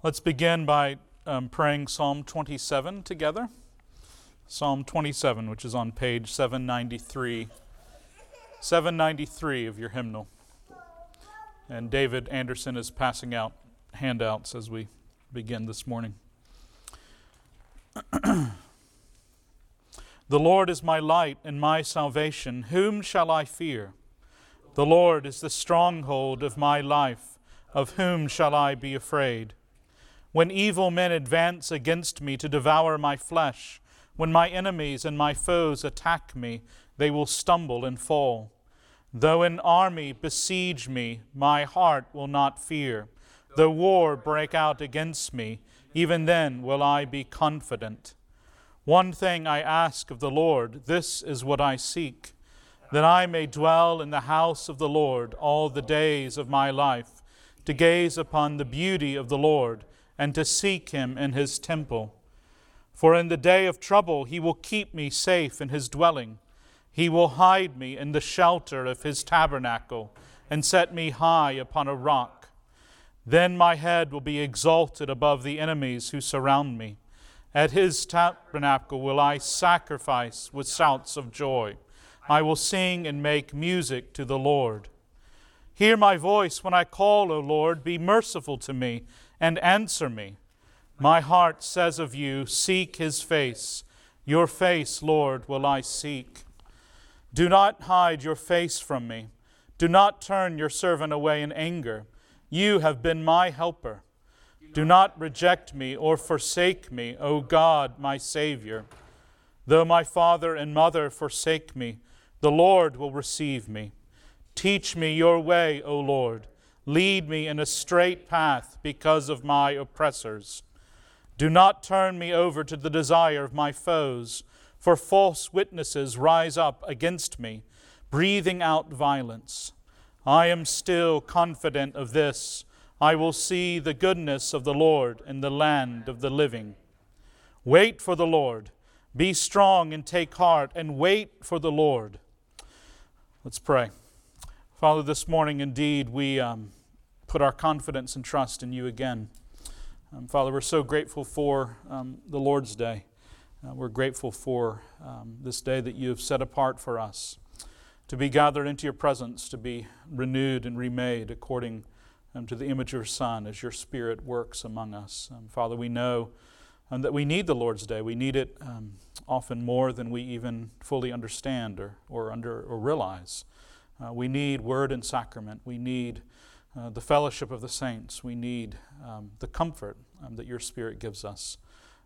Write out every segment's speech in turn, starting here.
Let's begin by um, praying Psalm 27 together. Psalm 27, which is on page 793. 793 of your hymnal. And David Anderson is passing out handouts as we begin this morning. the Lord is my light and my salvation. Whom shall I fear? The Lord is the stronghold of my life. Of whom shall I be afraid? When evil men advance against me to devour my flesh, when my enemies and my foes attack me, they will stumble and fall. Though an army besiege me, my heart will not fear. Though war break out against me, even then will I be confident. One thing I ask of the Lord, this is what I seek, that I may dwell in the house of the Lord all the days of my life, to gaze upon the beauty of the Lord and to seek him in his temple. For in the day of trouble he will keep me safe in his dwelling. He will hide me in the shelter of his tabernacle and set me high upon a rock. Then my head will be exalted above the enemies who surround me. At his tabernacle will I sacrifice with shouts of joy. I will sing and make music to the Lord. Hear my voice when I call, O Lord. Be merciful to me and answer me. My heart says of you, Seek his face. Your face, Lord, will I seek. Do not hide your face from me. Do not turn your servant away in anger. You have been my helper. Do not reject me or forsake me, O God, my Savior. Though my father and mother forsake me, the Lord will receive me. Teach me your way, O Lord. Lead me in a straight path because of my oppressors. Do not turn me over to the desire of my foes, for false witnesses rise up against me, breathing out violence. I am still confident of this. I will see the goodness of the Lord in the land of the living. Wait for the Lord. Be strong and take heart, and wait for the Lord. Let's pray. Father, this morning indeed we. Um, put our confidence and trust in you again. Um, Father, we're so grateful for um, the Lord's Day. Uh, we're grateful for um, this day that you have set apart for us to be gathered into your presence, to be renewed and remade according um, to the image of your Son as your Spirit works among us. Um, Father, we know um, that we need the Lord's Day. We need it often more than we even fully understand or, or, under, or realize. Uh, we need word and sacrament. We need uh, the fellowship of the saints. We need um, the comfort um, that your Spirit gives us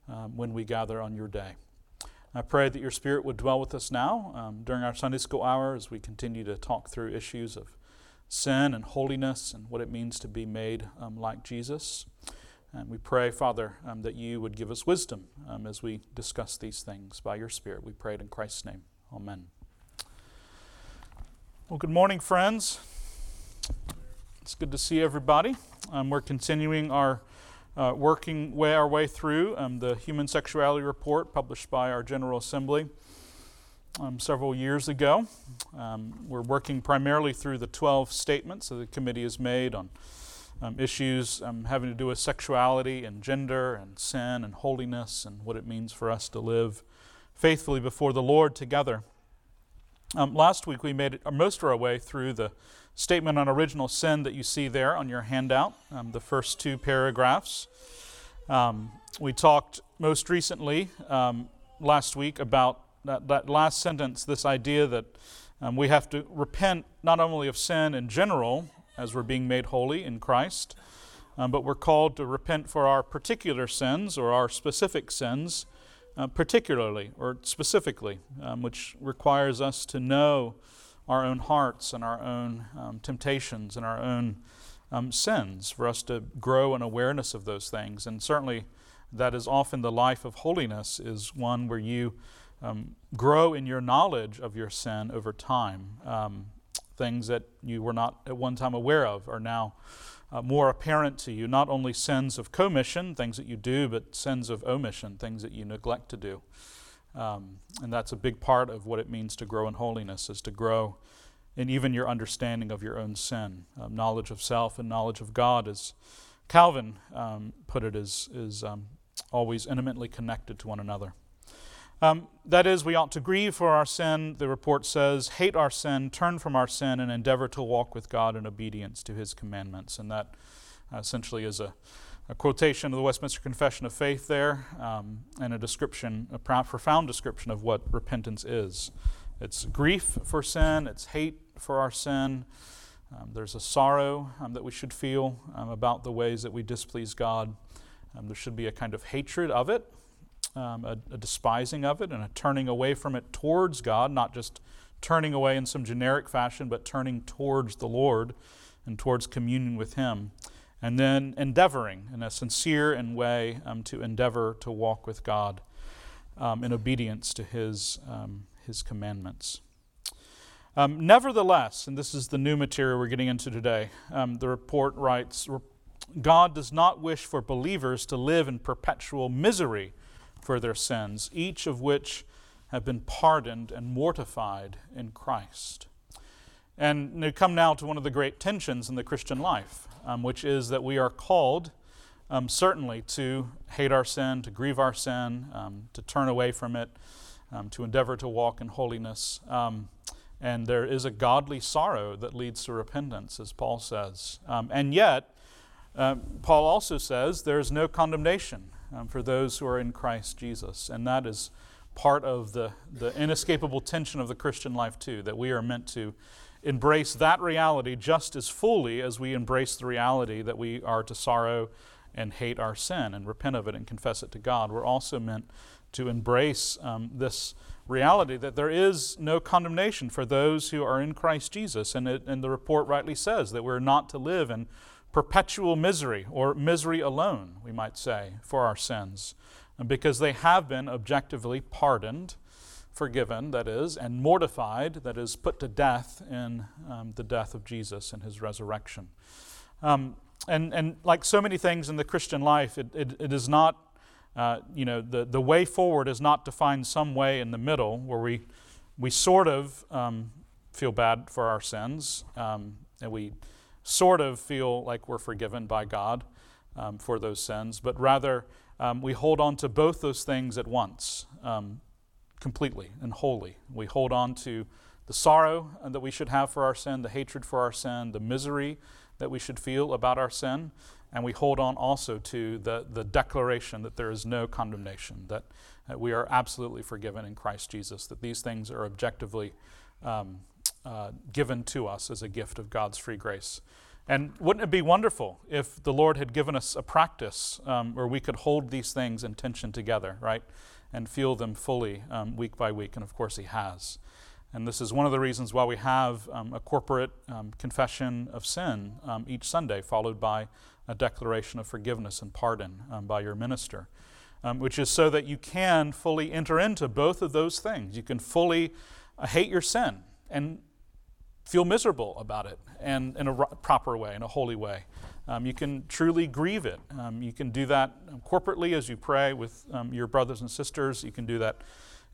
um, when we gather on your day. I pray that your Spirit would dwell with us now um, during our Sunday school hour as we continue to talk through issues of sin and holiness and what it means to be made um, like Jesus. And we pray, Father, um, that you would give us wisdom as we discuss these things by your Spirit. We pray it in Christ's name. Amen. Well, good morning, friends. It's good to see everybody. Um, we're continuing our uh, working way our way through um, the Human Sexuality Report published by our General Assembly um, several years ago. Um, we're working primarily through the 12 statements that the committee has made on um, issues um, having to do with sexuality and gender and sin and holiness and what it means for us to live faithfully before the Lord together. last week we made it, most of our way through the statement on original sin that you see there on your handout, um, the first two paragraphs. Um, we talked most recently um, last week about that, that, last sentence, this idea that um, we have to repent not only of sin in general, as we're being made holy in Christ, um, but we're called to repent for our particular sins or our specific sins, uh, particularly or specifically, um, which requires us to know our own hearts and our own um, temptations and our own um, sins, for us to grow in awareness of those things. And certainly, that is often the life of holiness, is one where you um, grow in your knowledge of your sin over time. Um, things that you were not at one time aware of are now uh, more apparent to you. Not only sins of commission, things that you do, but sins of omission, things that you neglect to do. Um, and that's a big part of what it means to grow in holiness, is to grow in even your understanding of your own sin. Um, knowledge of self and knowledge of God as Calvin um, put it, is, is um, always intimately connected to one another. Um, that is, we ought to grieve for our sin, the report says, hate our sin, turn from our sin, and endeavor to walk with God in obedience to his commandments. And that uh, essentially is a, a, quotation of the Westminster Confession of Faith there, um, and a description, a profound description of what repentance is. It's grief for sin, it's hate for our sin. Um, there's a sorrow um, that we should feel um, about the ways that we displease God. Um, there should be a kind of hatred of it um, a, a despising of it and a turning away from it towards God, not just turning away in some generic fashion, but turning towards the Lord and towards communion with Him. And then endeavoring in a sincere and way um, to endeavor to walk with God um, in obedience to His, um, his commandments. Um, nevertheless, and this is the new material we're getting into today, um, the report writes God does not wish for believers to live in perpetual misery for their sins, each of which have been pardoned and mortified in Christ. And we come now to one of the great tensions in the Christian life, um, which is that we are called um, certainly to hate our sin, to grieve our sin, um, to turn away from it, um, to endeavor to walk in holiness. Um, and there is a godly sorrow that leads to repentance, as Paul says. And yet, Paul also says there is no condemnation for those who are in Christ Jesus. And that is part of the, the inescapable tension of the Christian life, too, that we are meant to embrace that reality just as fully as we embrace the reality that we are to sorrow and hate our sin and repent of it and confess it to God. We're also meant to embrace um, this reality that there is no condemnation for those who are in Christ Jesus. And, it, and the report rightly says that we're not to live in perpetual misery, or misery alone, we might say, for our sins, because they have been objectively pardoned, forgiven, that is, and mortified, that is, put to death in um, the death of Jesus and his resurrection. Um, and, and like so many things in the Christian life, it, it, it is not, uh, you know, the, the way forward is not to find some way in the middle where we, we sort of um, feel bad for our sins um, and we sort of feel like we're forgiven by God um, for those sins, but rather um, we hold on to both those things at once, completely and wholly. We hold on to the sorrow that we should have for our sin, the hatred for our sin, the misery that we should feel about our sin, and we hold on also to the, the declaration that there is no condemnation, that, that we are absolutely forgiven in Christ Jesus, that these things are objectively um, uh, given to us as a gift of God's free grace. And wouldn't it be wonderful if the Lord had given us a practice um, where we could hold these things in tension together, right? And feel them fully um, week by week. And of course, He has. And this is one of the reasons why we have um, a corporate um, confession of sin um, each Sunday, followed by a declaration of forgiveness and pardon um, by your minister, which is so that you can fully enter into both of those things. You can fully uh, hate your sin and feel miserable about it and in a proper way, in a holy way. Um, you can truly grieve it. Um, you can do that corporately as you pray with um, your brothers and sisters. You can do that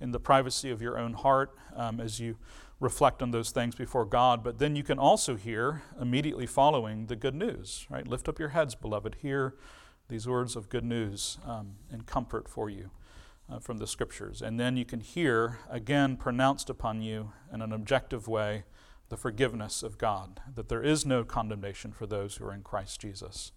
in the privacy of your own heart um, as you reflect on those things before God. But then you can also hear immediately following the good news, right? Lift up your heads, beloved. Hear these words of good news um, and comfort for you. Uh, from the scriptures. And then you can hear again pronounced upon you in an objective way the forgiveness of God, that there is no condemnation for those who are in Christ Jesus.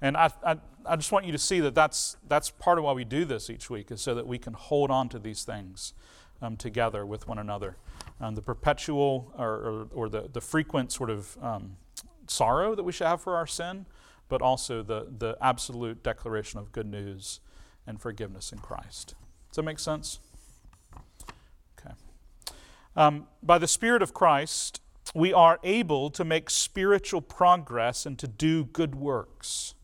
And I, I, I, just want you to see that that's, that's part of why we do this each week, is so that we can hold on to these things um, together with one another. Um, the perpetual or, or, or, the, the frequent sort of um, sorrow that we should have for our sin, but also the, the absolute declaration of good news and forgiveness in Christ. Does that make sense? Okay. Um, by the Spirit of Christ, we are able to make spiritual progress and to do good works.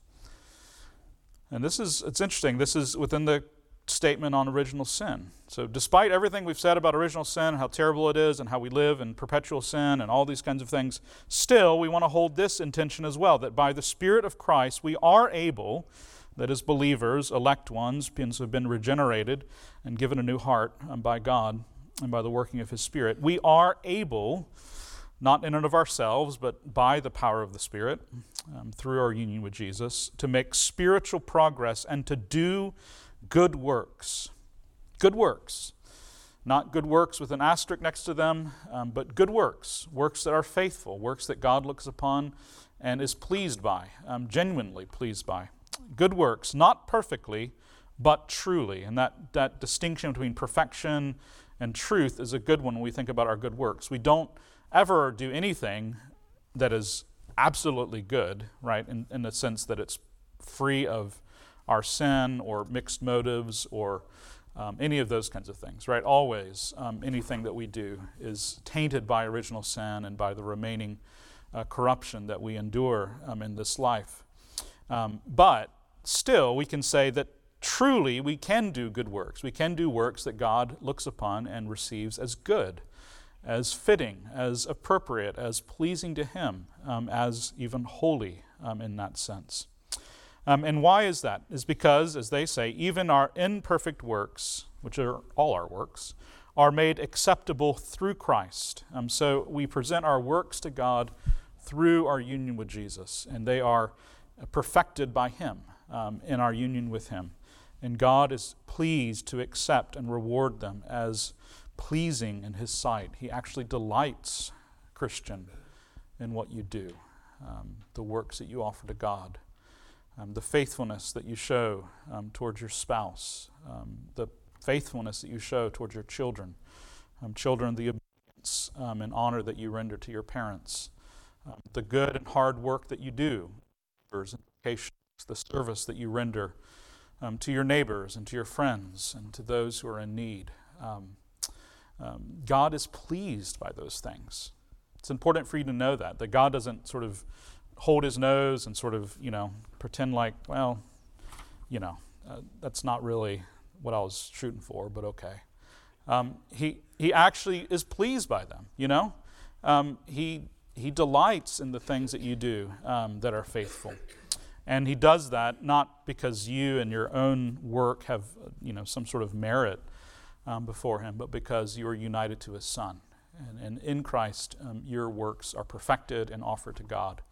And this is, it's interesting, this is within the statement on original sin. So, despite everything we've said about original sin, and how terrible it is, and how we live in perpetual sin, and all these kinds of things, still we want to hold this intention as well that by the Spirit of Christ we are able, that as believers, elect ones, who have been regenerated and given a new heart um, by God and by the working of His Spirit, we are able not in and of ourselves, but by the power of the Spirit, um, through our union with Jesus, to make spiritual progress and to do good works. Good works. Not good works with an asterisk next to them, um, but good works. Works that are faithful, works that God looks upon and is pleased by, um, genuinely pleased by. Good works, not perfectly, but truly. And that, that distinction between perfection and truth is a good one when we think about our good works. We don't ever do anything that is absolutely good, right, in, in the sense that it's free of our sin or mixed motives or um, any of those kinds of things, right? Always, um, anything that we do is tainted by original sin and by the remaining uh, corruption that we endure um, in this life. Um, but still, we can say that truly we can do good works. We can do works that God looks upon and receives as good, as fitting, as appropriate, as pleasing to Him, um, as even holy um, in that sense. Um, and why is that? Is because, as they say, even our imperfect works, which are all our works, are made acceptable through Christ. Um, so we present our works to God through our union with Jesus, and they are perfected by Him um, in our union with Him. And God is pleased to accept and reward them as pleasing in His sight. He actually delights, Christian, in what you do, um, the works that you offer to God, um, the faithfulness that you show um, towards your spouse, um, the faithfulness that you show towards your children, um, children, the obedience um, and honor that you render to your parents, the good and hard work that you do, the service that you render to your neighbors and to your friends and to those who are in need. Um, um, God is pleased by those things. It's important for you to know that, that God doesn't sort of hold his nose and sort of, you know, pretend like, well, you know, uh, that's not really what I was shooting for, but okay. Um, he, he actually is pleased by them, you know? Um, he, he delights in the things that you do um, that are faithful. And he does that not because you and your own work have, you know, some sort of merit um, before him, but because you are united to his Son. And, and in Christ, um, your works are perfected and offered to God.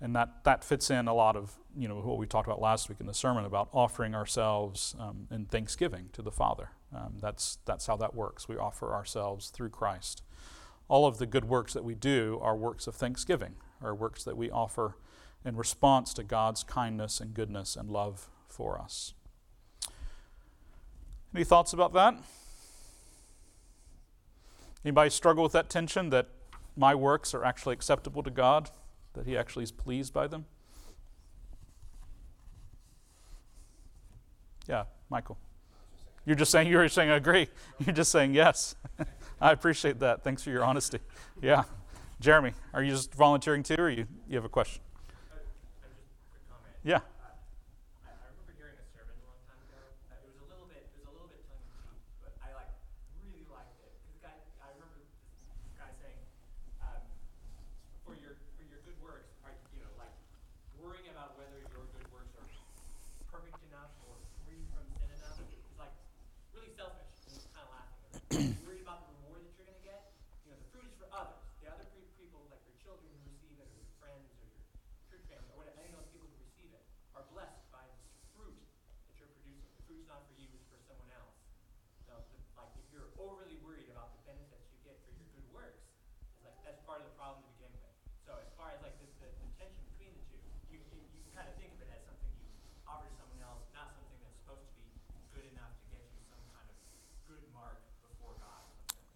And that, that fits in a lot of, you know, what we talked about last week in the sermon about offering ourselves um, in thanksgiving to the Father. Um, that's, that's how that works. We offer ourselves through Christ. All of the good works that we do are works of thanksgiving, are works that we offer in response to God's kindness and goodness and love for us. Any thoughts about that? Anybody struggle with that tension that my works are actually acceptable to God, that He actually is pleased by them? Yeah, Michael. You're just saying you're saying I agree. You're just saying yes. I appreciate that. Thanks for your honesty. Yeah. Jeremy, are you just volunteering too, or you, you have a question? Yeah.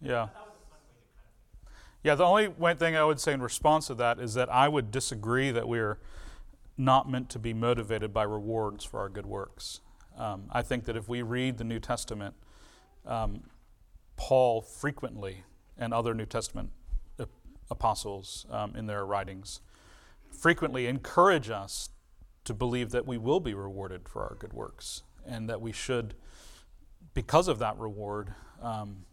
Yeah. Yeah, the only thing I would say in response to that is that I would disagree that we're not meant to be motivated by rewards for our good works. Um, I think that if we read the New Testament, um, Paul frequently and other New Testament apostles um, in their writings frequently encourage us to believe that we will be rewarded for our good works and that we should, because of that reward, um,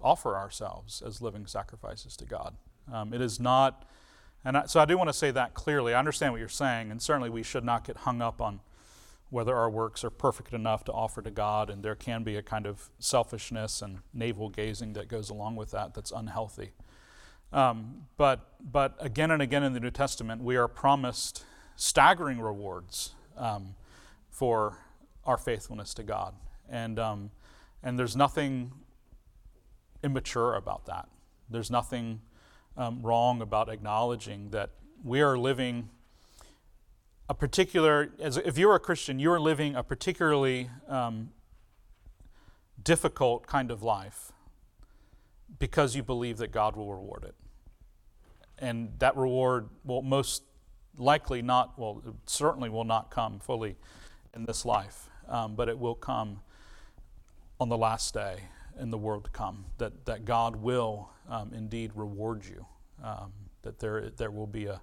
offer ourselves as living sacrifices to God. Um, it is not, and I, so I do want to say that clearly. I understand what you're saying, and certainly we should not get hung up on whether our works are perfect enough to offer to God, and there can be a kind of selfishness and navel gazing that goes along with that that's unhealthy. Um, but, but again and again in the New Testament, we are promised staggering rewards um, for our faithfulness to God. And, um, and there's nothing immature about that. There's nothing um, wrong about acknowledging that we are living a particular, as if you're a Christian, you're living a particularly um, difficult kind of life because you believe that God will reward it. And that reward will most likely not, well, certainly will not come fully in this life, um, but it will come on the last day in the world to come. That, that God will um, indeed reward you, um, that there, there will be a,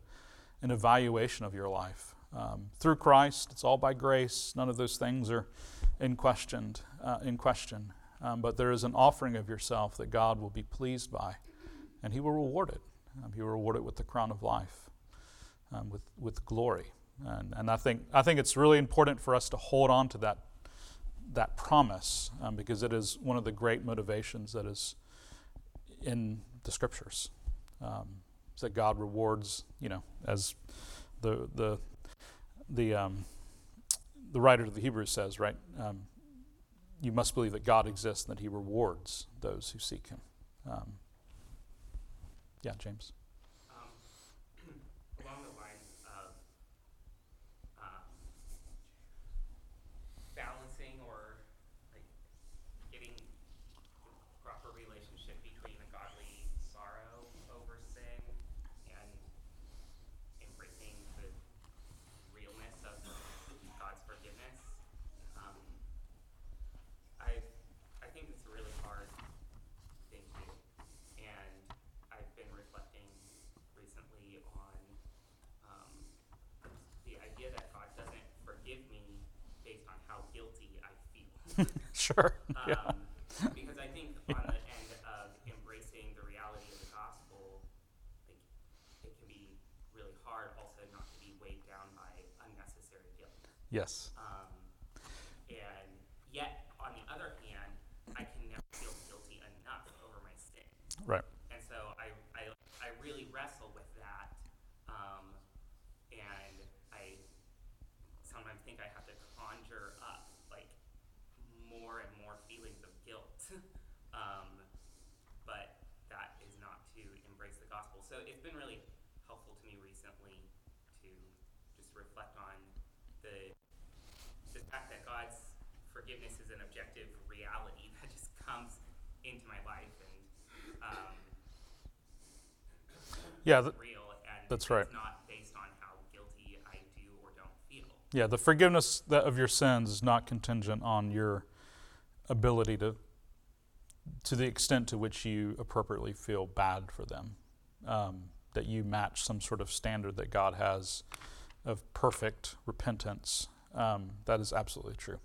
an evaluation of your life. Um, through Christ, it's all by grace. None of those things are in, questioned, uh, in question. Um, but there is an offering of yourself that God will be pleased by, and He will reward it. Um, he will reward it with the crown of life, um, with, with glory. And, and I, think, I think it's really important for us to hold on to that, that promise um, because it is one of the great motivations that is in the scriptures. Um, that God rewards, you know, as the, the, the, um, the writer of the Hebrews says, right? Um, you must believe that God exists and that He rewards those who seek Him. Um, yeah, James. Sure. yeah. Um, because I think on the end of embracing the reality of the gospel, it, it can be really hard also not to be weighed down by unnecessary guilt. Yes. Um, and yet, on the other hand, I can never feel guilty enough over my sin. Right. And so I, I, I really wrestle with that. Um, and I sometimes think I have to conjure up more and more feelings of guilt. um, but that is not to embrace the gospel. So it's been really helpful to me recently to just reflect on the the fact that God's forgiveness is an objective reality that just comes into my life and um, yeah, th- real and that's right. not based on how guilty I do or don't feel. Yeah, the forgiveness of your sins is not contingent on your ability to, to the extent to which you appropriately feel bad for them, um, that you match some sort of standard that God has of perfect repentance. Um, that is absolutely true.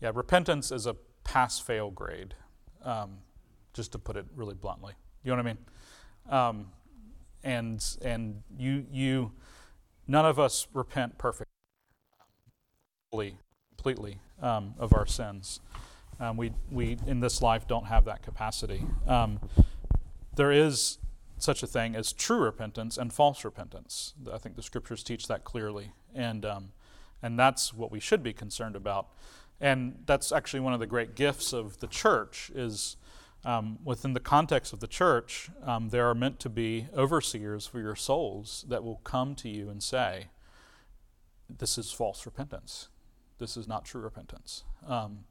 Yeah, repentance is a pass fail grade, um, just to put it really bluntly. You know what I mean? Um, and and you you none of us repent perfectly, completely um, of our sins. Um, we, we, in this life, don't have that capacity. Um, there is such a thing as true repentance and false repentance. I think the scriptures teach that clearly. And, um, and that's what we should be concerned about. And that's actually one of the great gifts of the church is um, within the context of the church, um, there are meant to be overseers for your souls that will come to you and say, this is false repentance. This is not true repentance. Um,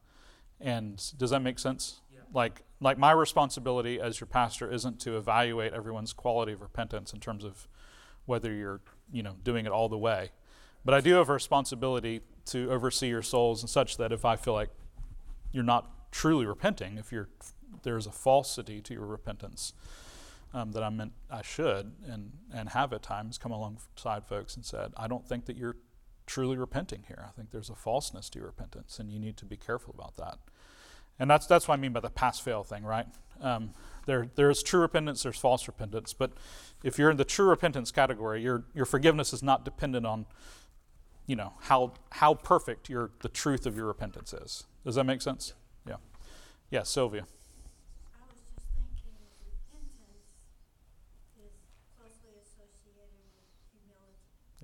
and does that make sense? Like, like my responsibility as your pastor isn't to evaluate everyone's quality of repentance in terms of whether you're, you know, doing it all the way. But I do have a responsibility to oversee your souls and such that if I feel like you're not truly repenting, if you're there's a falsity to your repentance, um, that I meant I should and and have at times come alongside folks and said, I don't think that you're truly repenting here. I think there's a falseness to your repentance, and you need to be careful about that. And that's, that's what I mean by the pass fail thing, right? Um, there, there is true repentance, there's false repentance. But if you're in the true repentance category, your, your forgiveness is not dependent on you know, how, how perfect your, the truth of your repentance is. Does that make sense? Yeah. Yeah, Sylvia.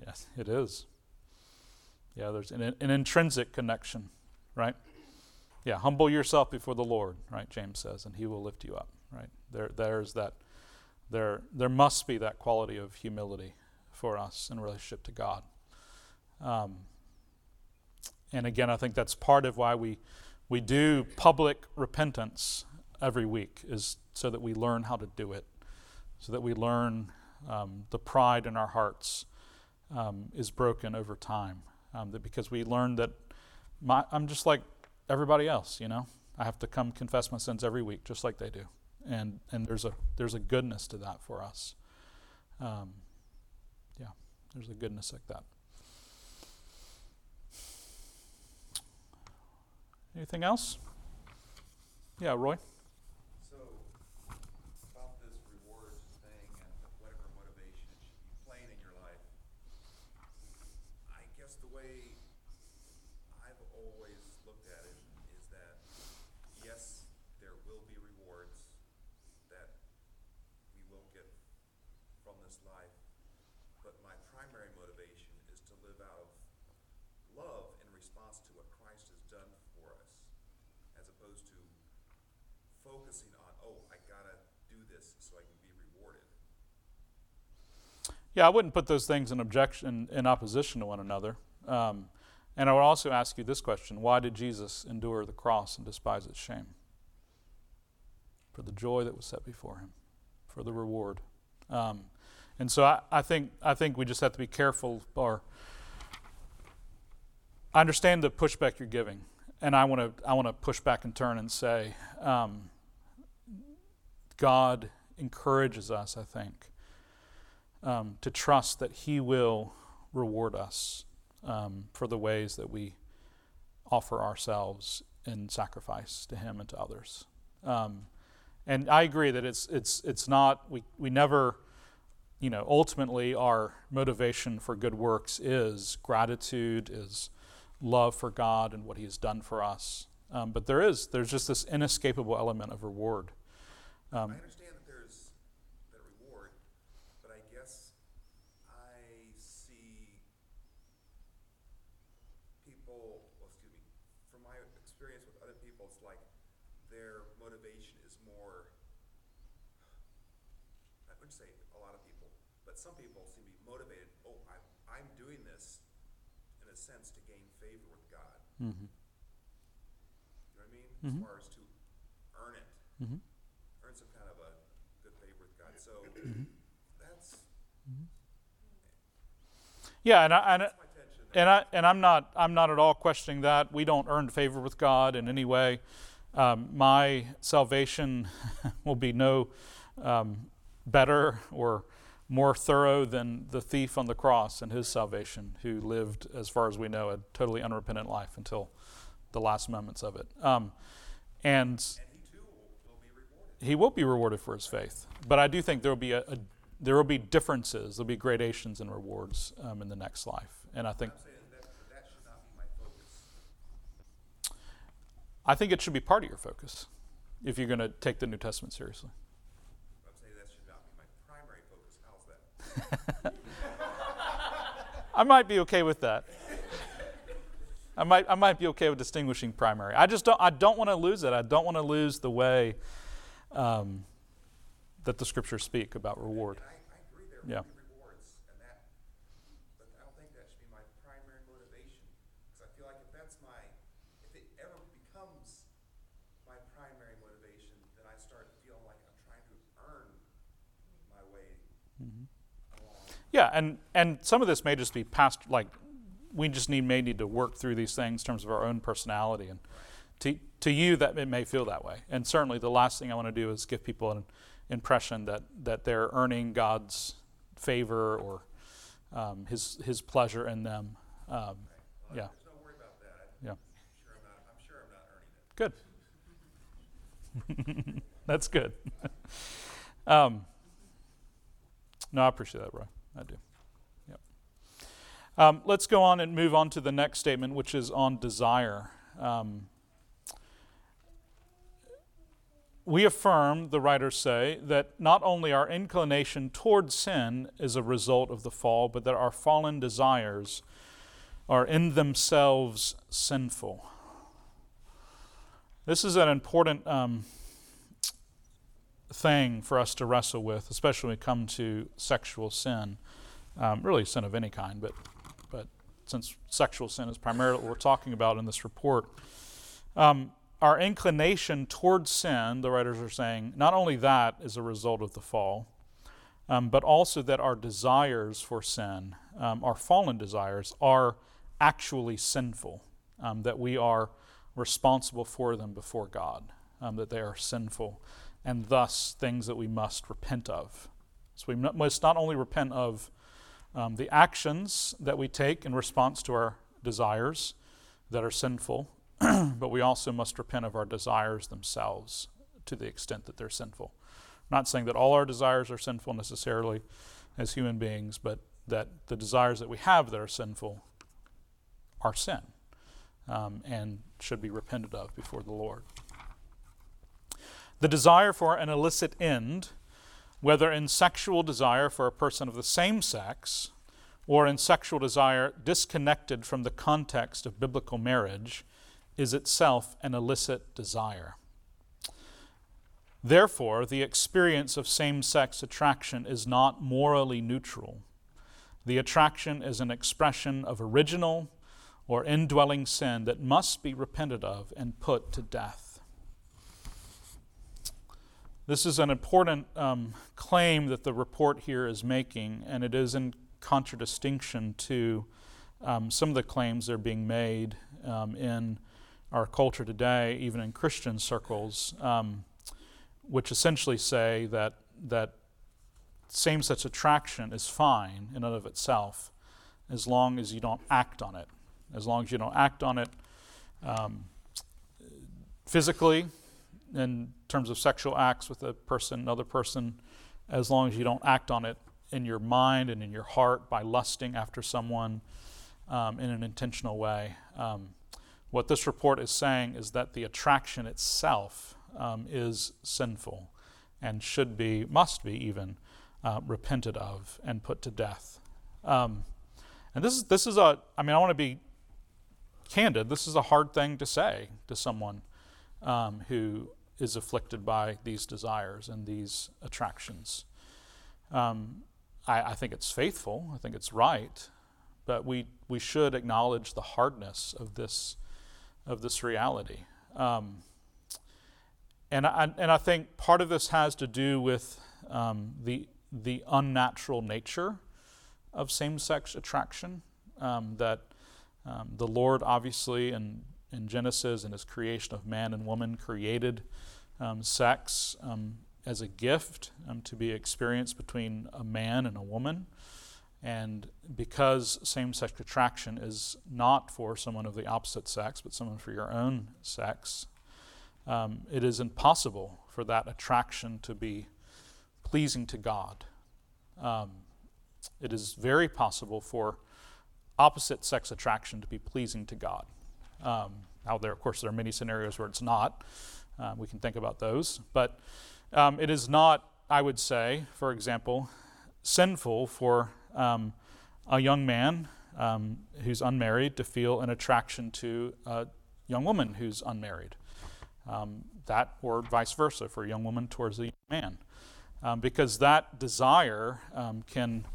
Yes, it is. Yeah, there's an, an intrinsic connection, right? Yeah, humble yourself before the Lord, right? James says, and He will lift you up, right? There, there's that. There, there must be that quality of humility for us in relationship to God. Um, and again, I think that's part of why we we do public repentance every week, is so that we learn how to do it, so that we learn um, the pride in our hearts um, is broken over time. Um, that because we learn that my, I'm just like everybody else, you know. I have to come confess my sins every week, just like they do, and and there's a there's a goodness to that for us. Um, yeah, there's a goodness like that. Anything else? Yeah, Roy. Yeah, I wouldn't put those things in objection in opposition to one another. Um, and I would also ask you this question: Why did Jesus endure the cross and despise its shame? For the joy that was set before him, for the reward. Um, and so I, I think I think we just have to be careful. Or I understand the pushback you're giving, and I want to I want to push back and turn and say, um, God encourages us. I think um, to trust that He will reward us um, for the ways that we offer ourselves in sacrifice to Him and to others. Um, and I agree that it's it's it's not we we never, you know, ultimately our motivation for good works is gratitude, is love for God and what He has done for us. Um, but there is there's just this inescapable element of reward. Um, I understand that there's that reward, but I guess I see people, well, excuse me, from my experience with other people, it's like their motivation is more, I wouldn't say a lot of people, but some people seem to be motivated, oh, I'm, I'm doing this in a sense to gain favor with God. Mm-hmm. You know what I mean? Mm-hmm. As far as to earn it, mm-hmm. earn some kind of a good favor with God. So mm-hmm. that's. Mm-hmm. Yeah, and I, and, and I and I'm not I'm not at all questioning that. We don't earn favor with God in any way. Um, my salvation will be no um, better or more thorough than the thief on the cross and his salvation, who lived, as far as we know, a totally unrepentant life until the last moments of it. Um, and, and he, will, he will be rewarded for his faith. But I do think there will be a, a there will be differences. There'll be gradations in rewards um, in the next life, and I think. I think it should be part of your focus if you're going to take the New Testament seriously. I'm saying that should not be my primary focus. How is that? I might be okay with that. I might, I might be okay with distinguishing primary. I just don't, I don't want to lose it. I don't want to lose the way um, that the scriptures speak about reward. I, I agree there yeah. rewards, and that, but I don't think that should be my primary motivation. Because I feel like if that's my, if it ever becomes my primary motivation, then I start feeling like I'm trying to earn my way. Mm-hmm. Yeah, and and some of this may just be past like we just need may need to work through these things in terms of our own personality and to to you that it may feel that way. And certainly the last thing I want to do is give people an impression that that they're earning God's favor or um, his his pleasure in them. Um, well, yeah. No yeah. Sure good. That's good. um, no, I appreciate that, Roy. I do. Yep. Um, let's go on and move on to the next statement, which is on desire. Um, we affirm, the writers say, that not only our inclination toward sin is a result of the fall, but that our fallen desires are in themselves sinful. This is an important um, thing for us to wrestle with, especially when we come to sexual sin. Um, really, sin of any kind, but, but since sexual sin is primarily what we're talking about in this report. Um, our inclination towards sin, the writers are saying, not only that is a result of the fall, um, but also that our desires for sin, um, our fallen desires, are actually sinful, um, that we are responsible for them before God, um, that they are sinful, and thus things that we must repent of. So we must not only repent of um, the actions that we take in response to our desires that are sinful, but we also must repent of our desires themselves to the extent that they're sinful. I'm not saying that all our desires are sinful necessarily as human beings, but that the desires that we have that are sinful are sin um, and should be repented of before the Lord. The desire for an illicit end, whether in sexual desire for a person of the same sex or in sexual desire disconnected from the context of biblical marriage, is itself an illicit desire. Therefore, the experience of same sex attraction is not morally neutral. The attraction is an expression of original or indwelling sin that must be repented of and put to death. This is an important um, claim that the report here is making, and it is in contradistinction to um, some of the claims that are being made um, in our culture today, even in Christian circles, um, which essentially say that that same-sex attraction is fine in and of itself, as long as you don't act on it. As long as you don't act on it um, physically, in terms of sexual acts with a person, another person, as long as you don't act on it in your mind and in your heart by lusting after someone um, in an intentional way. Um, what this report is saying is that the attraction itself um, is sinful and should be, must be even, uh, repented of and put to death. Um, and this is, this is a, I mean, I want to be candid. This is a hard thing to say to someone um, who is afflicted by these desires and these attractions. Um, I, I think it's faithful, I think it's right, but we, we should acknowledge the hardness of this of this reality. Um, and, I, and I think part of this has to do with um, the, the unnatural nature of same sex attraction. Um, that um, the Lord, obviously, in, in Genesis and his creation of man and woman, created um, sex um, as a gift to be experienced between a man and a woman. And because same sex attraction is not for someone of the opposite sex, but someone for your own sex, um, it is impossible for that attraction to be pleasing to God. Um, it is very possible for opposite sex attraction to be pleasing to God. Um, now, there, of course, there are many scenarios where it's not. Uh, we can think about those. But um, it is not, I would say, for example, sinful for um, a young man um, who's unmarried to feel an attraction to a young woman who's unmarried. Um, that, or vice versa, for a young woman towards a young man. Um, because that desire um, can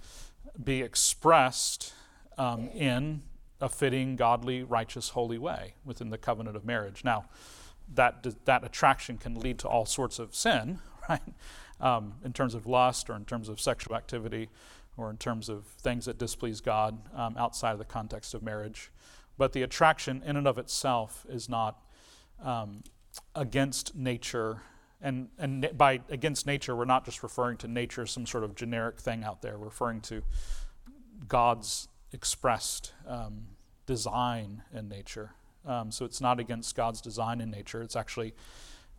be expressed um, in a fitting, godly, righteous, holy way within the covenant of marriage. Now, that, that attraction can lead to all sorts of sin, right? Um, in terms of lust or in terms of sexual activity or in terms of things that displease God um, outside of the context of marriage. But the attraction in and of itself is not um, against nature. And, and by against nature, we're not just referring to nature as some sort of generic thing out there. We're referring to God's expressed um, design in nature. Um, so it's not against God's design in nature. It's actually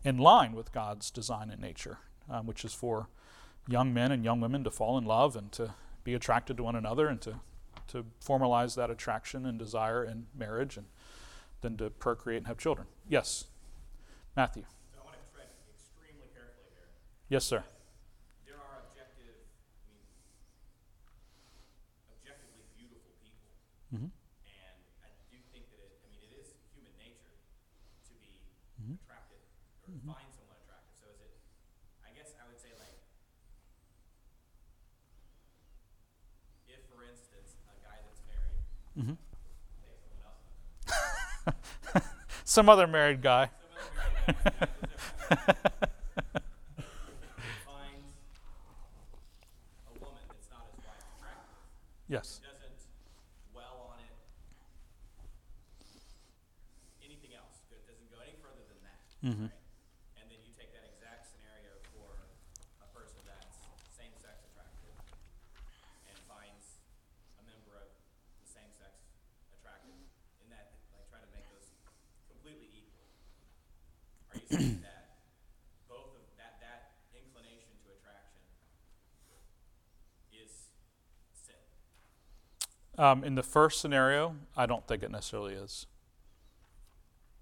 in line with God's design in nature, um, which is for young men and young women to fall in love and to be attracted to one another and to, to formalize that attraction and desire in marriage and then to procreate and have children. Yes, Matthew. I want to tread extremely Yes, sir. there are objective, I mean, objectively beautiful people. Mhm. And I do think that it, I mean, it is human nature to be Mm-hmm. attracted or to find someone attractive. So is it, I guess I would say like, if for instance, a guy that's married, Mhm. say someone else, Some other married guy. some other married guy, finds a woman that's not his wife attractive. Yes. doesn't dwell on it. Anything else? It doesn't go any further than that. Mhm. Right? And then you take that exact scenario for a person that's same-sex attractive and finds a member of the same sex attractive, in that like try to make those completely equal. Are you saying that both of that that inclination to attraction is sin? Um, in the first scenario, I don't think it necessarily is.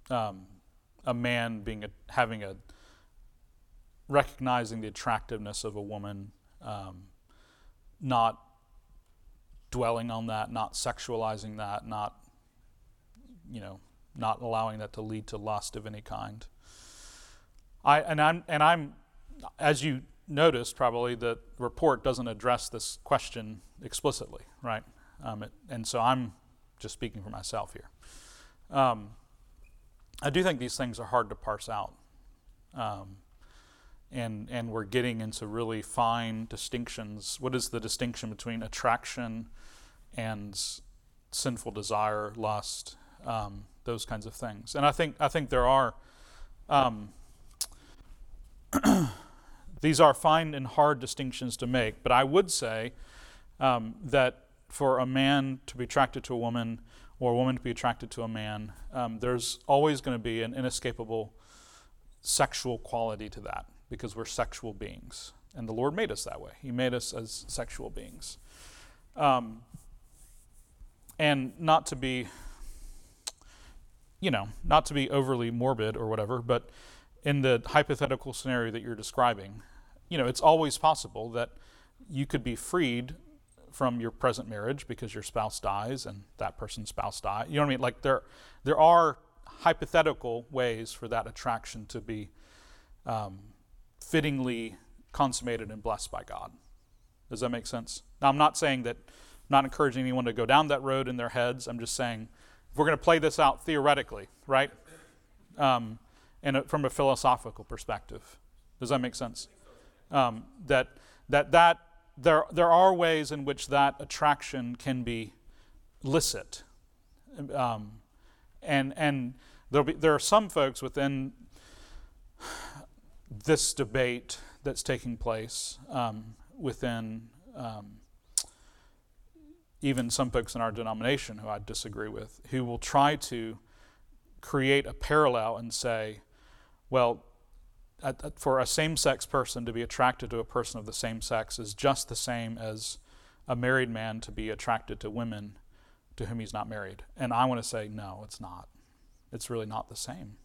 Um, a man being a, having a recognizing the attractiveness of a woman, um, not dwelling on that, not sexualizing that, not you know, not allowing that to lead to lust of any kind. I and I'm and I'm as you noticed probably the report doesn't address this question explicitly, right? Um, it, and so I'm just speaking for myself here. Um, I do think these things are hard to parse out. Um, and, and we're getting into really fine distinctions. What is the distinction between attraction and sinful desire, lust, um, those kinds of things? And I think, I think there are, um, these are fine and hard distinctions to make, but I would say um, that for a man to be attracted to a woman or a woman to be attracted to a man, um, there's always going to be an inescapable sexual quality to that because we're sexual beings. And the Lord made us that way. He made us as sexual beings. Um, and not to be, you know, not to be overly morbid or whatever, but in the hypothetical scenario that you're describing, you know, it's always possible that you could be freed from your present marriage because your spouse dies and that person's spouse dies. You know what I mean? Like there, there are hypothetical ways for that attraction to be um, fittingly consummated and blessed by God. Does that make sense? Now, I'm not saying that, I'm not encouraging anyone to go down that road in their heads. I'm just saying if we're going to play this out theoretically, right? Um, and from a philosophical perspective, does that make sense? Um, that that that there there are ways in which that attraction can be licit, um, and and be there are some folks within this debate that's taking place um, within um, even some folks in our denomination who I disagree with, who will try to create a parallel and say, well, for a same sex person to be attracted to a person of the same sex is just the same as a married man to be attracted to women to whom he's not married. And I want to say, no, it's not. It's really not the same.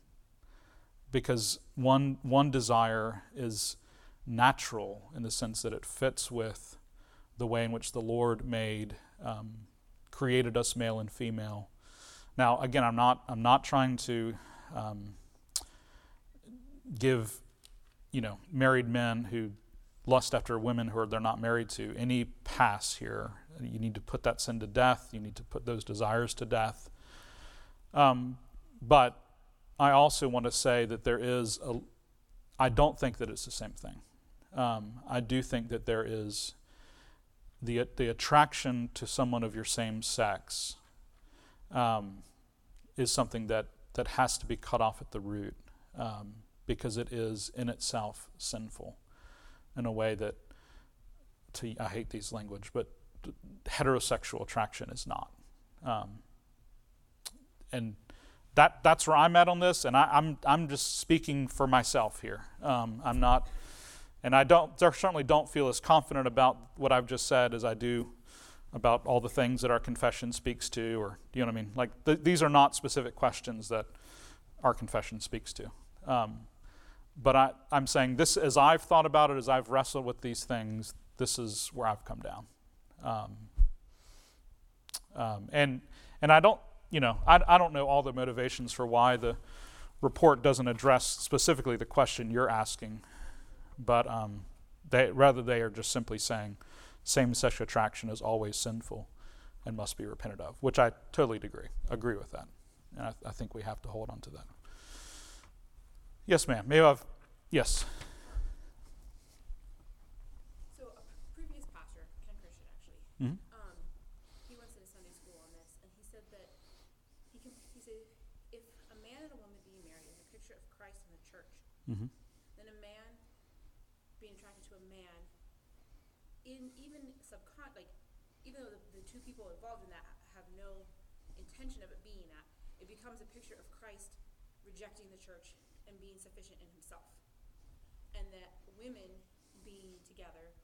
Because one, one desire is natural in the sense that it fits with the way in which the Lord made, um, created us male and female. Now, again, I'm not, I'm not trying to um, give, you know, married men who lust after women who are, they're not married to any pass here. You need to put that sin to death. You need to put those desires to death. Um, but I also want to say that there is a, I don't think that it's the same thing. Um, I do think that there is the, the attraction to someone of your same sex um, is something that, that has to be cut off at the root um, because it is in itself sinful in a way that, to, I hate these language, but heterosexual attraction is not. Um, and that, that's where I'm at on this, and I, I'm, I'm just speaking for myself here. Um, I'm not, and I don't, certainly don't feel as confident about what I've just said as I do about all the things that our confession speaks to, or you know what I mean? Like th- these are not specific questions that our confession speaks to. Um, but I, I'm saying this, as I've thought about it, as I've wrestled with these things, this is where I've come down. Um, um, and and I don't, you know, I, I don't know all the motivations for why the report doesn't address specifically the question you're asking, but um, they rather they are just simply saying same-sex attraction is always sinful and must be repented of, which I totally agree agree with that, and I, I think we have to hold on to that. Yes, ma'am. Maybe I've yes. So a previous pastor, Ken Christian actually, Mhm. um, he once did a Sunday school on this, and he said that he can, he said if a man and a woman being married is a picture of Christ in the church, Mm-hmm. then a man being attracted to a man, in even subcon like even though the, the two people involved in that have no intention of it being that, it becomes a picture of Christ rejecting the church and being sufficient in himself, and that women being together,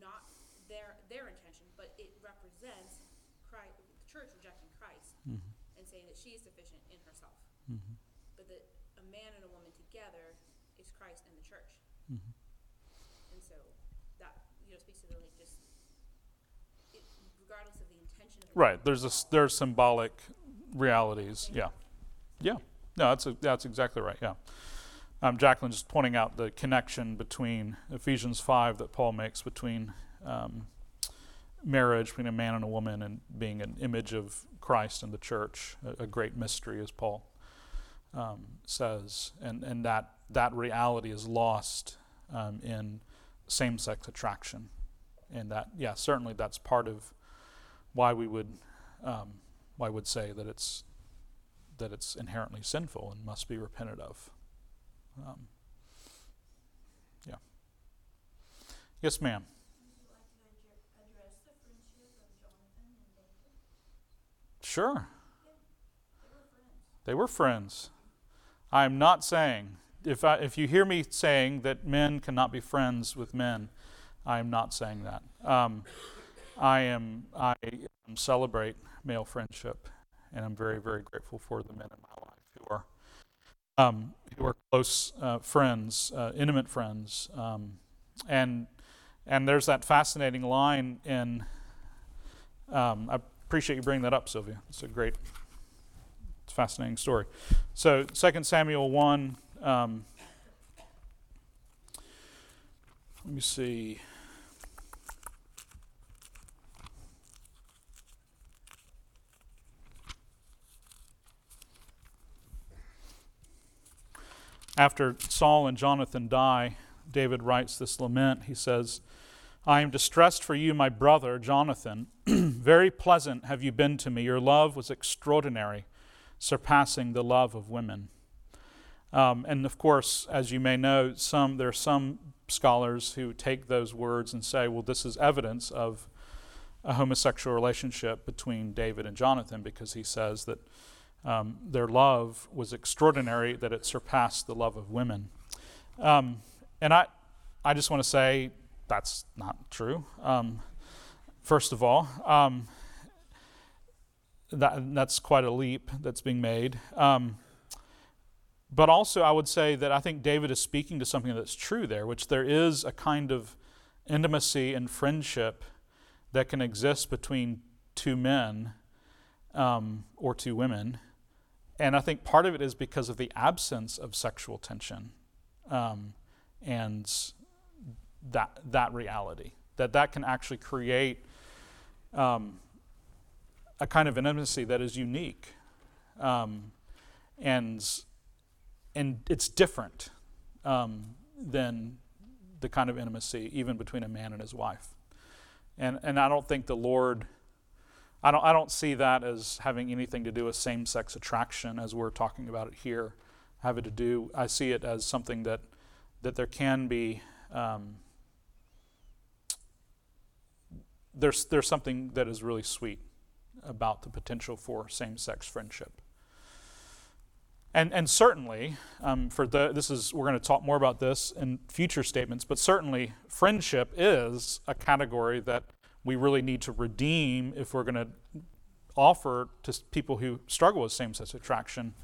not their their intention, but it represents Christ, the church rejecting Christ Mm-hmm. and saying that she is sufficient in herself Mm-hmm. but that a man and a woman together is Christ and the church. Mm-hmm. And so that you know speaks to the like just it, regardless of the intention of the Right. There's a there's symbolic realities. Yeah. Yeah. No, that's a, that's exactly right. Yeah. Um, Jacqueline just pointing out the connection between Ephesians five that Paul makes between um, marriage between a man and a woman and being an image of Christ and the church, a, a great mystery, as Paul um, says, and and that that reality is lost um, in same-sex attraction, and that yeah certainly that's part of why we would um, why would say that it's that it's inherently sinful and must be repented of. Um, yeah. Yes, ma'am. Sure. They were friends. I am not saying if I, if you hear me saying that men cannot be friends with men, I am not saying that. Um, I am I celebrate male friendship, and I'm very very grateful for the men in my life who are um, who are close uh, friends, uh, intimate friends, um, and and there's that fascinating line in. Um, I appreciate you bringing that up, Sylvia. It's a great, it's a fascinating story. So, 2 Samuel one. Um, let me see. After Saul and Jonathan die, David writes this lament. He says, I am distressed for you, my brother, Jonathan. Very pleasant have you been to me. Your love was extraordinary, surpassing the love of women. Um, and of course, as you may know, some there are some scholars who take those words and say, well, this is evidence of a homosexual relationship between David and Jonathan because he says that um, their love was extraordinary, that it surpassed the love of women. Um, and I, I just want to say that's not true. Um, first of all, um, that, that's quite a leap that's being made. Um, but also, I would say that I think David is speaking to something that's true there, which there is a kind of intimacy and friendship that can exist between two men um, or two women. And I think part of it is because of the absence of sexual tension um, and that, that reality, that that can actually create um, a kind of intimacy that is unique. Um, and, and it's different um, than the kind of intimacy even between a man and his wife. And, and I don't think the Lord, I don't, I don't see that as having anything to do with same sex attraction as we're talking about it here. Having to do, I see it as something that, that there can be, um, there's, there's something that is really sweet about the potential for same sex friendship. And, and certainly, um, for the, this is we're going to talk more about this in future statements, but certainly friendship is a category that we really need to redeem if we're going to offer to people who struggle with same-sex attraction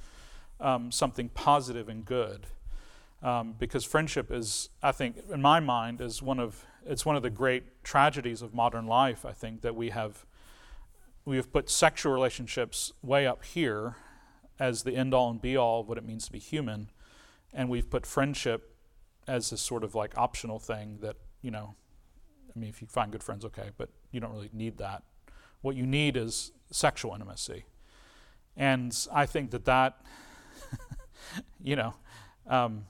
um, something positive and good. Um, because friendship is, I think, in my mind, is one of it's one of the great tragedies of modern life. I think that we have we have put sexual relationships way up here as the end all and be all of what it means to be human, and we've put friendship as this sort of like optional thing that you know. I mean, if you find good friends, okay, but you don't really need that. What you need is sexual intimacy, and I think that that, you know. Um,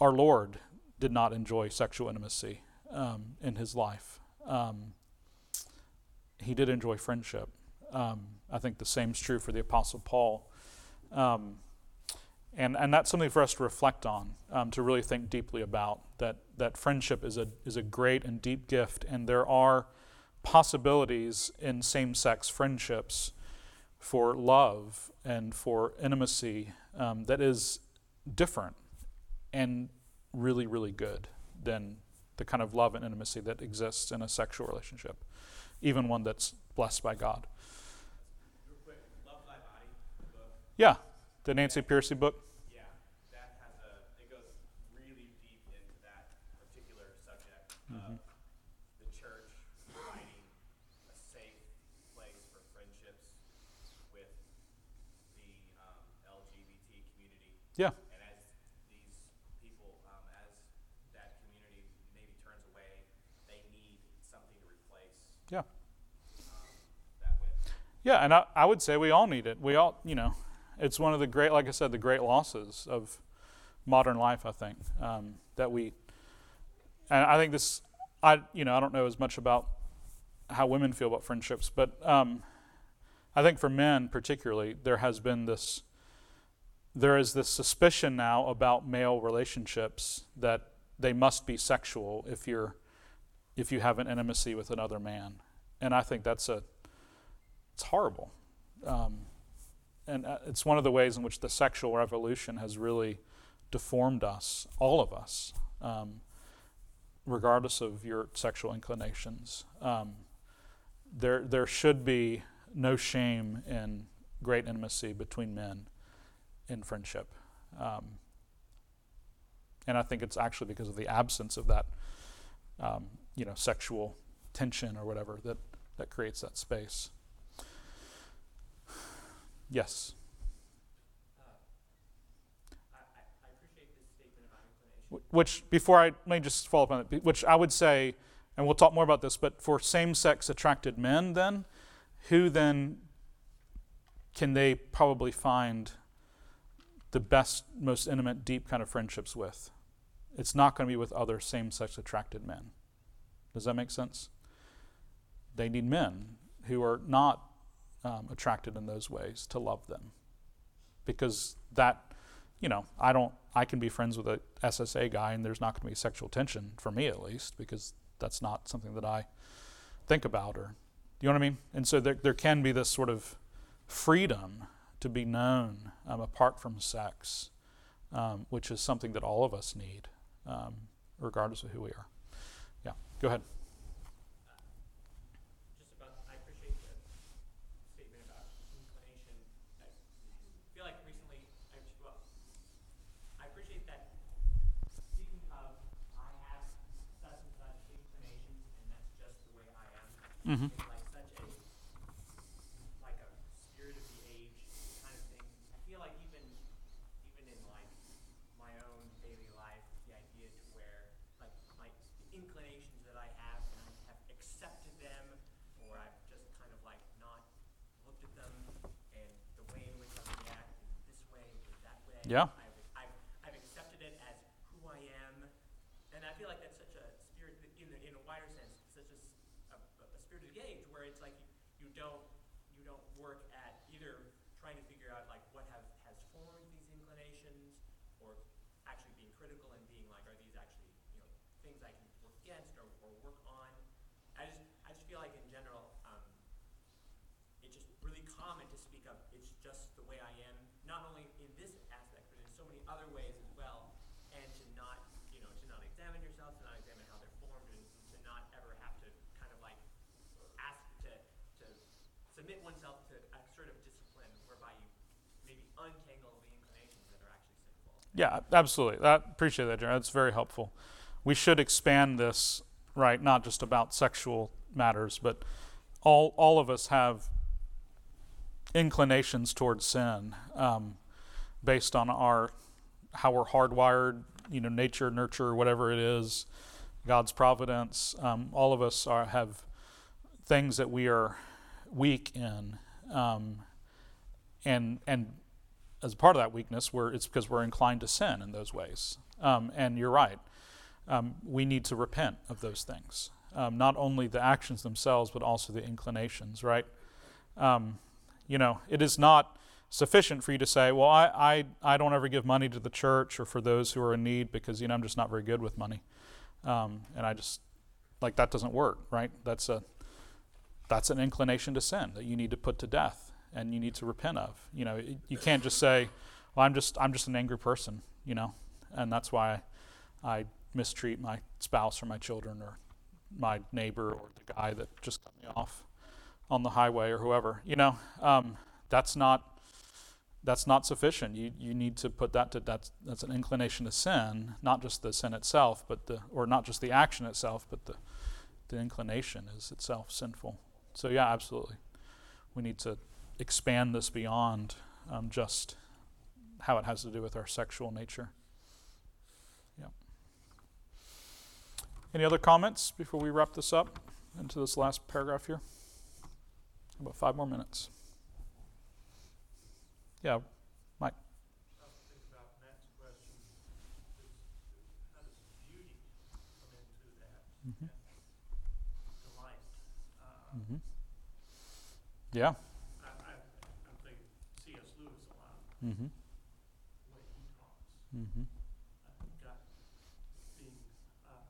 our Lord did not enjoy sexual intimacy um, in his life. Um, he did enjoy friendship. Um, I think the same is true for the Apostle Paul. And, and that's something for us to reflect on, um, to really think deeply about. That, that friendship is a, is a great and deep gift, and there are possibilities in same sex friendships for love and for intimacy um, that is different and really, really good than the kind of love and intimacy that exists in a sexual relationship, even one that's blessed by God. Real quick, Love Thy Body. Yeah, the Nancy Pearcey book. Yeah, that has a, it goes really deep into that particular subject of the church providing a safe place for friendships with the um, LGBT community. Yeah, And as these people, um, as that community maybe turns away, they need something to replace yeah. um, that with. Yeah, and I, I would say we all need it. We all, you know, it's one of the great, like I said, the great losses of modern life. I think um, that we, and I think this, I, you know, I don't know as much about how women feel about friendships, but um, I think for men particularly, there has been this, there is this suspicion now about male relationships that they must be sexual if you're, if you have an intimacy with another man, and I think that's a it's horrible. Um, and uh, it's one of the ways in which the sexual revolution has really deformed us, all of us, um, regardless of your sexual inclinations. Um, there, there should be no shame in great intimacy between men in friendship. Um, and I think it's actually because of the absence of that, um, you know, sexual tension or whatever that, that creates that space. Yes. I, I, I appreciate this statement about inclination. Wh- Which, before I let me just follow up on it, which I would say, and we'll talk more about this, but for same sex attracted men, then, who then can they probably find the best, most intimate, deep kind of friendships with? It's not going to be with other same sex attracted men. Does that make sense? They need men who are not um, attracted in those ways to love them. Because that, you know, I don't, I can be friends with a SSA guy and there's not going to be sexual tension, for me at least, because that's not something that I think about or, you know what I mean? And so there, there can be this sort of freedom to be known um, apart from sex, um, which is something that all of us need, um, regardless of who we are. Yeah, go ahead. Just about, I appreciate the statement about inclination. I feel like recently, I, well, I appreciate that speaking of, I have such and such inclinations, and that's just the way I am. Mm-hmm. Like such a, like a spirit of the age kind of thing. I feel like even, even in like my own daily life, the idea to where, like, my inclinations that I have, and I have accepted them, or I've just kind of like not looked at them, and the way in which I react this way or that way. Yeah. I've, I've, I've accepted it as who I am, and I feel like that's such a spirit, that in, the, in a wider sense, such a, s- a, a spirit of the age where it's like you, you don't you don't work at either trying to figure out like what have has formed these inclinations, or actually being critical and being like, are these actually you know things I can work against or, or work on? I just I just feel like in general, um, it's just really common to speak of it's just the way I am, not only in this aspect, but in so many other ways as well, and to not, you know, to not examine yourself, to not examine how they're formed, and to not ever have to kind of like ask to, to submit oneself to a sort of discipline whereby you maybe untangle the inclinations that are actually sinful. Yeah, absolutely. I appreciate that, Jared. That's very helpful. We should expand this, right? Not just about sexual matters, but all all of us have inclinations towards sin, um, based on our how we're hardwired, you know, nature, nurture, whatever it is, God's providence. Um, all of us are have things that we are weak in, um, and and as part of that weakness, we're, it's because we're inclined to sin in those ways. Um, and you're right. Um, we need to repent of those things, um, not only the actions themselves, but also the inclinations. Right? Um, you know, it is not sufficient for you to say, "Well, I, I I don't ever give money to the church or for those who are in need because you know I'm just not very good with money." Um, and I just like that doesn't work, right? That's a that's an inclination to sin that you need to put to death and you need to repent of. You know, you can't just say, "Well, I'm just I'm just an angry person," you know, and that's why I mistreat my spouse or my children or my neighbor or the guy that just cut me off on the highway or whoever. You know, um, that's not that's not sufficient. You you need to put that to that's that's an inclination to sin, not just the sin itself, but the or not just the action itself, but the the inclination is itself sinful. So yeah, absolutely, we need to expand this beyond um, just how it has to do with our sexual nature. Yeah. Any other comments before we wrap this up into this last paragraph here? About five more minutes. Yeah, Mike. think about Matt's question, is how does beauty come into that? Uh, Mm-hmm. Yeah. I, I, I'm thinking C.S. Lewis a lot, Mm-hmm. the way he talks. Mm-hmm. Uh, got being, uh,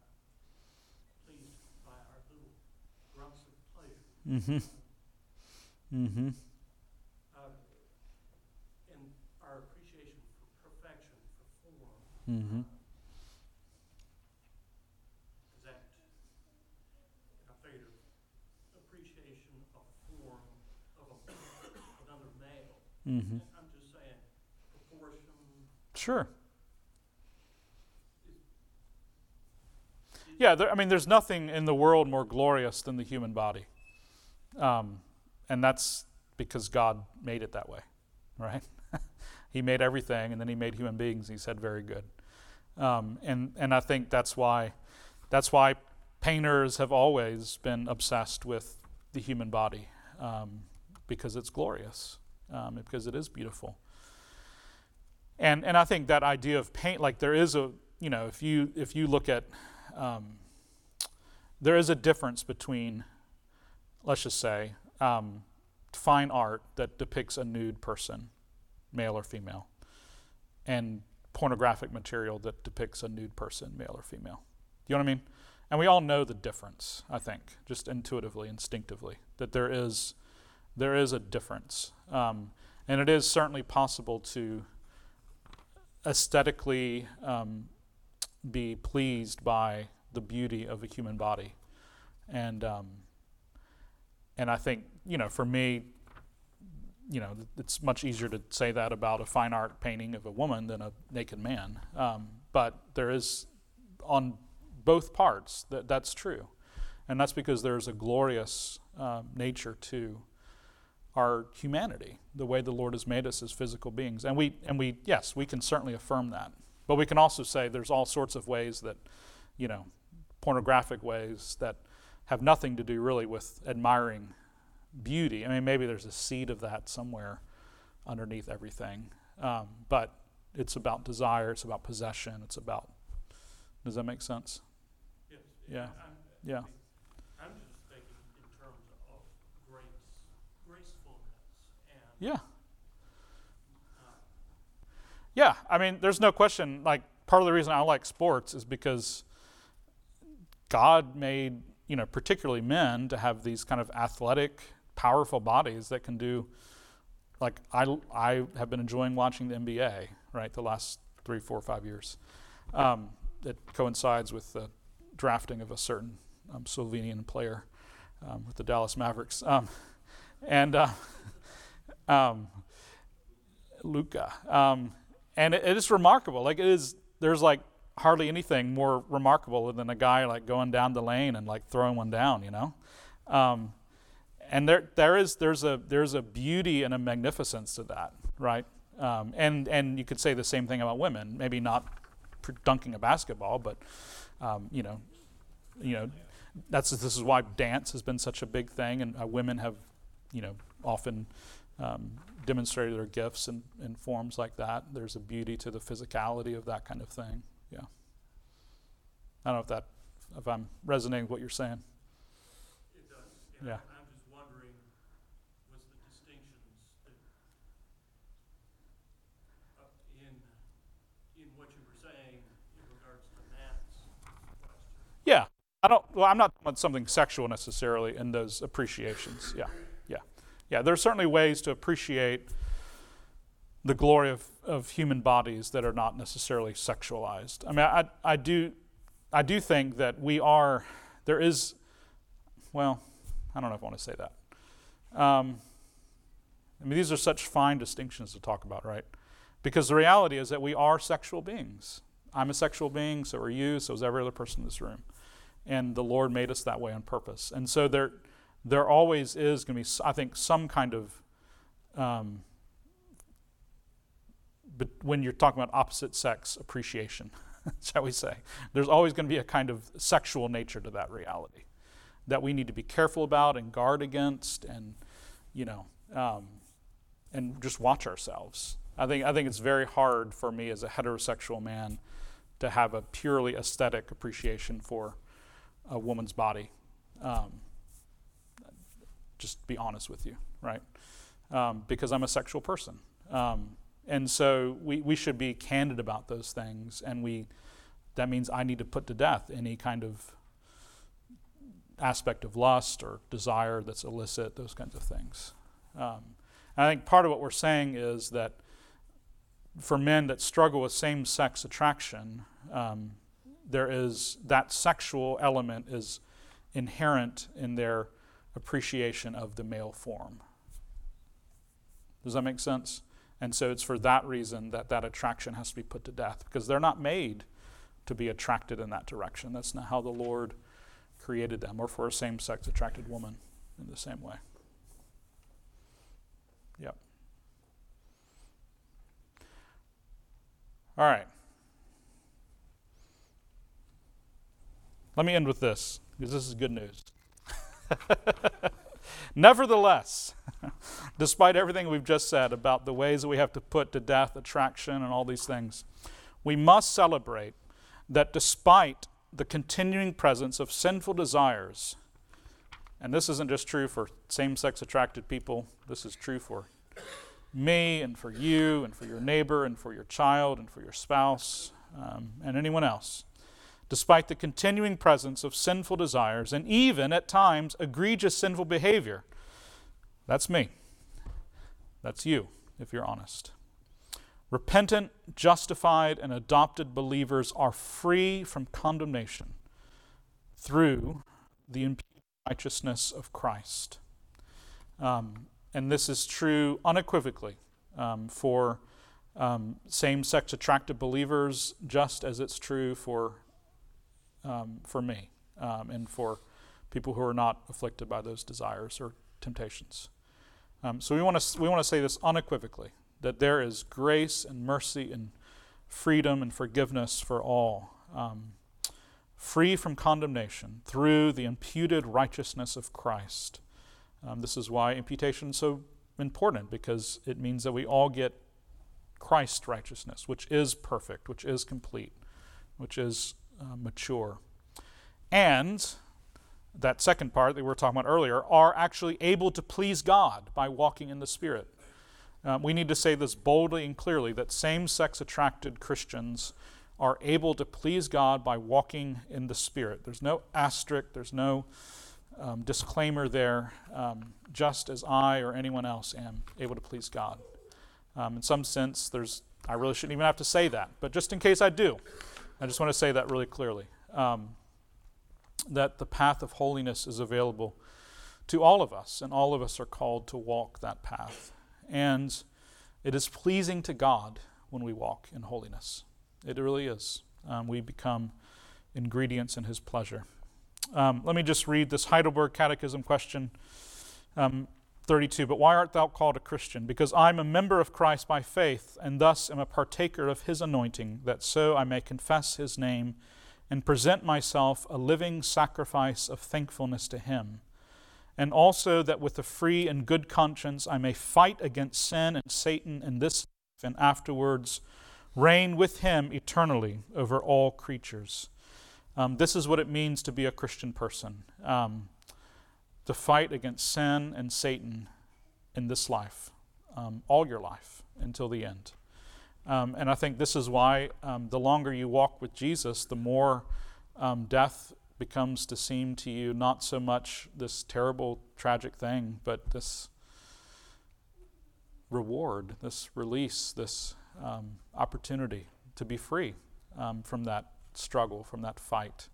pleased by our little grunts of pleasure. Mm-hmm. Mm-hmm. Uh, and our appreciation for perfection, for form. Mm-hmm. Is that, I appreciation of form of a, another male. Mm-hmm. I'm just saying, proportion, Sure. Yeah, there, I mean, there's nothing in the world more glorious than the human body. Um, and that's because God made it that way, right? he made everything, and then He made human beings. He said, "Very good." Um, and and I think that's why that's why painters have always been obsessed with the human body um, because it's glorious, um, because it is beautiful. And and I think that idea of paint, like there is a you know, if you if you look at um, there is a difference between, let's just say, um, fine art that depicts a nude person, male or female, and pornographic material that depicts a nude person, male or female. You know what I mean? And we all know the difference, I think, just intuitively, instinctively, that there is there is a difference. Um, and it is certainly possible to aesthetically um, be pleased by the beauty of a human body. And um, and I think you know, for me, you know, it's much easier to say that about a fine art painting of a woman than a naked man. Um, but there is on both parts that that's true, and that's because there's a glorious um, nature to our humanity, the way the Lord has made us as physical beings, and we and we yes, we can certainly affirm that. But we can also say there's all sorts of ways that, you know, pornographic ways that have nothing to do really with admiring beauty. I mean, maybe there's a seed of that somewhere underneath everything. Um, but it's about desire, it's about possession, it's about. Does that make sense? yes. Yeah. I'm, Yeah. I'm just thinking in terms of grace, gracefulness and, Yeah. uh, Yeah. I mean, there's no question. Like, part of the reason I like sports is because God made, you know, particularly men to have these kind of athletic, powerful bodies that can do. Like, I, I have been enjoying watching the NBA, right, the last three, four, five years. Um, it coincides with the drafting of a certain um, Slovenian player um, with the Dallas Mavericks. Um, and uh, um, Luka. Um, and it, it is remarkable. Like it is, there's like hardly anything more remarkable than a guy like going down the lane and like throwing one down, you know. Um, and there, there is, there's a, there's a beauty and a magnificence to that, right? Um, and and you could say the same thing about women. Maybe not dunking a basketball, but um, you know, you know, that's this is why dance has been such a big thing, and uh, women have, you know, often um, demonstrated their gifts in, in forms like that. There's a beauty to the physicality of that kind of thing. Yeah. I don't know if that if I'm resonating with what you're saying. It does. And Yeah. I'm just wondering, was the distinctions that, in, in what you were saying in regards to Matt's question? Yeah. I don't. Well, I'm not talking about something sexual necessarily in those appreciations. Yeah. Yeah. Yeah. There are certainly ways to appreciate the glory of, of human bodies that are not necessarily sexualized. I mean, I, I do, I do think that we are. There is, well, I don't know if I want to say that. Um, I mean, these are such fine distinctions to talk about, right? Because the reality is that we are sexual beings. I'm a sexual being, so are you, so is every other person in this room. And the Lord made us that way on purpose. And so there, there always is going to be, I think, some kind of, um, but when you're talking about opposite sex appreciation, shall we say, there's always going to be a kind of sexual nature to that reality that we need to be careful about and guard against, and you know, um, and just watch ourselves. I think I think it's very hard for me as a heterosexual man to have a purely aesthetic appreciation for a woman's body. Um, just be honest with you, right? Um, because I'm a sexual person. Um, and so we, we should be candid about those things, and we that means I need to put to death any kind of aspect of lust or desire that's illicit, those kinds of things. Um, I think part of what we're saying is that for men that struggle with same sex attraction, um, there is that sexual element is inherent in their appreciation of the male form. Does that make sense? And so it's for that reason that that attraction has to be put to death because they're not made to be attracted in that direction. That's not how the Lord created them, or for a same sex attracted woman in the same way. Yep. All right. Let me end with this, because this is good news. Nevertheless, despite everything we've just said about the ways that we have to put to death attraction and all these things, we must celebrate that despite the continuing presence of sinful desires, and this isn't just true for same sex attracted people, this is true for me and for you and for your neighbor and for your child and for your spouse um, and anyone else. Despite the continuing presence of sinful desires and even at times egregious sinful behavior. That's me. That's you, if you're honest. Repentant, justified, and adopted believers are free from condemnation through the righteousness of Christ. Um, and this is true unequivocally um, for um, same sex attracted believers, just as it's true for, um, for me um, and for people who are not afflicted by those desires or temptations. Um, so we want to we want to say this unequivocally that there is grace and mercy and freedom and forgiveness for all, um, free from condemnation through the imputed righteousness of Christ. Um, this is why imputation is so important because it means that we all get Christ's righteousness, which is perfect, which is complete, which is uh, mature. And that second part that we were talking about earlier are actually able to please God by walking in the Spirit. Um, we need to say this boldly and clearly that same sex attracted Christians are able to please God by walking in the Spirit. There's no asterisk, there's no um, disclaimer there, um, just as I or anyone else am able to please God. Um, in some sense, there's I really shouldn't even have to say that, but just in case I do, I just want to say that really clearly. Um, that the path of holiness is available to all of us, and all of us are called to walk that path. And it is pleasing to God when we walk in holiness. It really is. Um, we become ingredients in His pleasure. Um, let me just read this Heidelberg Catechism question um, 32. But why art thou called a Christian? Because I'm a member of Christ by faith, and thus am a partaker of His anointing, that so I may confess His name and present myself a living sacrifice of thankfulness to Him and also that with a free and good conscience I may fight against sin and Satan in this life and afterwards reign with him eternally over all creatures. Um, this is what it means to be a Christian person um, to fight against sin and Satan in this life, um, all your life until the end. Um, and I think this is why um, the longer you walk with Jesus, the more um, death becomes to seem to you not so much this terrible, tragic thing, but this reward, this release, this um, opportunity to be free um, from that struggle, from that fight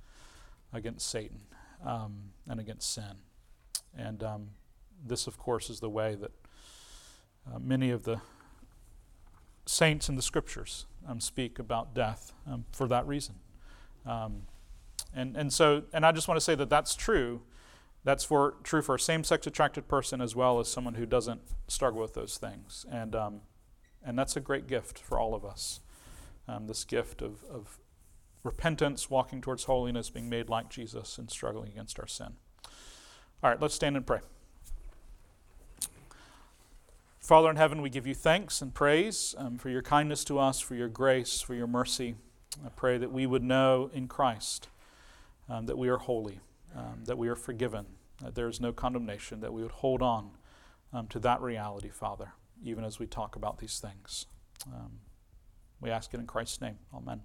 against Satan um, and against sin. And this, of course, is the way that uh, many of the saints in the scriptures um, speak about death um, for that reason. Um, and, and so, and I just want to say that that's true. That's for true for a same-sex attracted person as well as someone who doesn't struggle with those things. And, um, and that's a great gift for all of us. Um, this gift of, of repentance, walking towards holiness, being made like Jesus, and struggling against our sin. All right, let's stand and pray. Father in heaven, we give you thanks and praise um, for your kindness to us, for your grace, for your mercy. I pray that we would know in Christ um, that we are holy, um, that we are forgiven, that there is no condemnation, that we would hold on um, to that reality, Father, even as we talk about these things. Um, we ask it in Christ's name. Amen.